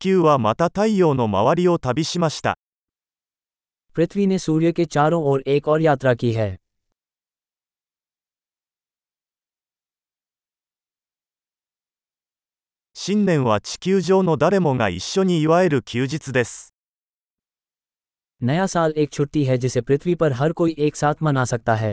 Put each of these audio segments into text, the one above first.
球はまた太陽の周りを旅しました पृथ्वी ने सूर्य के चारों ओर एक और यात्रा की है 新年は地球上の誰もが一緒に祝える休日です नया साल एक छुट्टी है जिसे पृथ्वी पर हर कोई एक साथ मना सकता है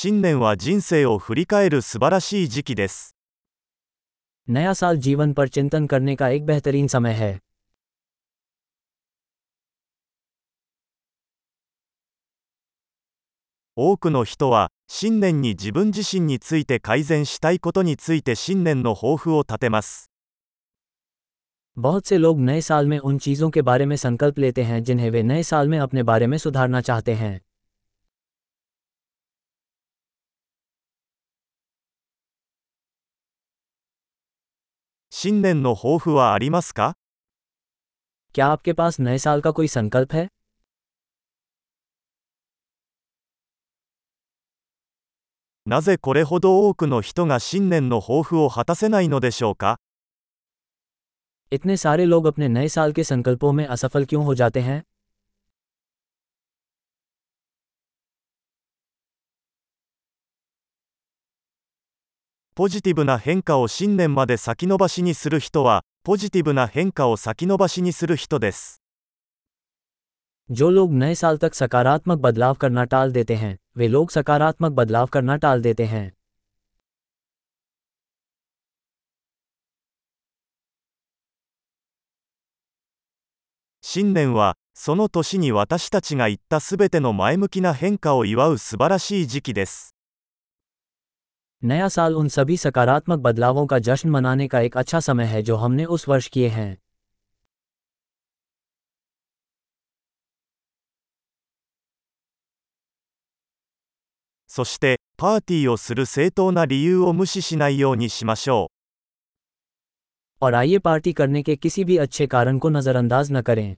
新年は人生を振り返る素晴らしい時期です नया साल जीवन पर चिंतन करने का एक बेहतरीन समय है 多くの人は新年に自分自身について改善したいことについて新年の抱負を立てます बहुत से लोग नए साल में उन चीज़ों के बारे में संकल्प लेते हैं जिन्हें वे नए साल में अपने बारे में सुधारना चाहते हैं 新年の抱負はありますか क्या आपके पास नए साल का कोई संकल्प है なぜこれほど多くの人が新年の抱負を果たせないのでしょうか इतने सारे लोग अपने नए साल के संकल्पों में असफल क्यों हो जाते हैं ポジティブな変化を新年まで先延ばしにする人はポジティブな変化を先延ばしにする人です जो लोग नए साल तक सकारात्मक बदलाव करना टाल देते हैं वे लोग सकारात्मक बदलाव करना टाल देते हैं 新年はその年に私たちが言ったすべての前向きな変化を祝う素晴らしい時期です नया साल उन सभी सकारात्मक बदलावों का जश्न मनाने का एक अच्छा समय है जो हमने उस वर्ष किए हैं। सोशते और पार्टी करने के किसी भी अच्छे कारण को नजरअंदाज न करें।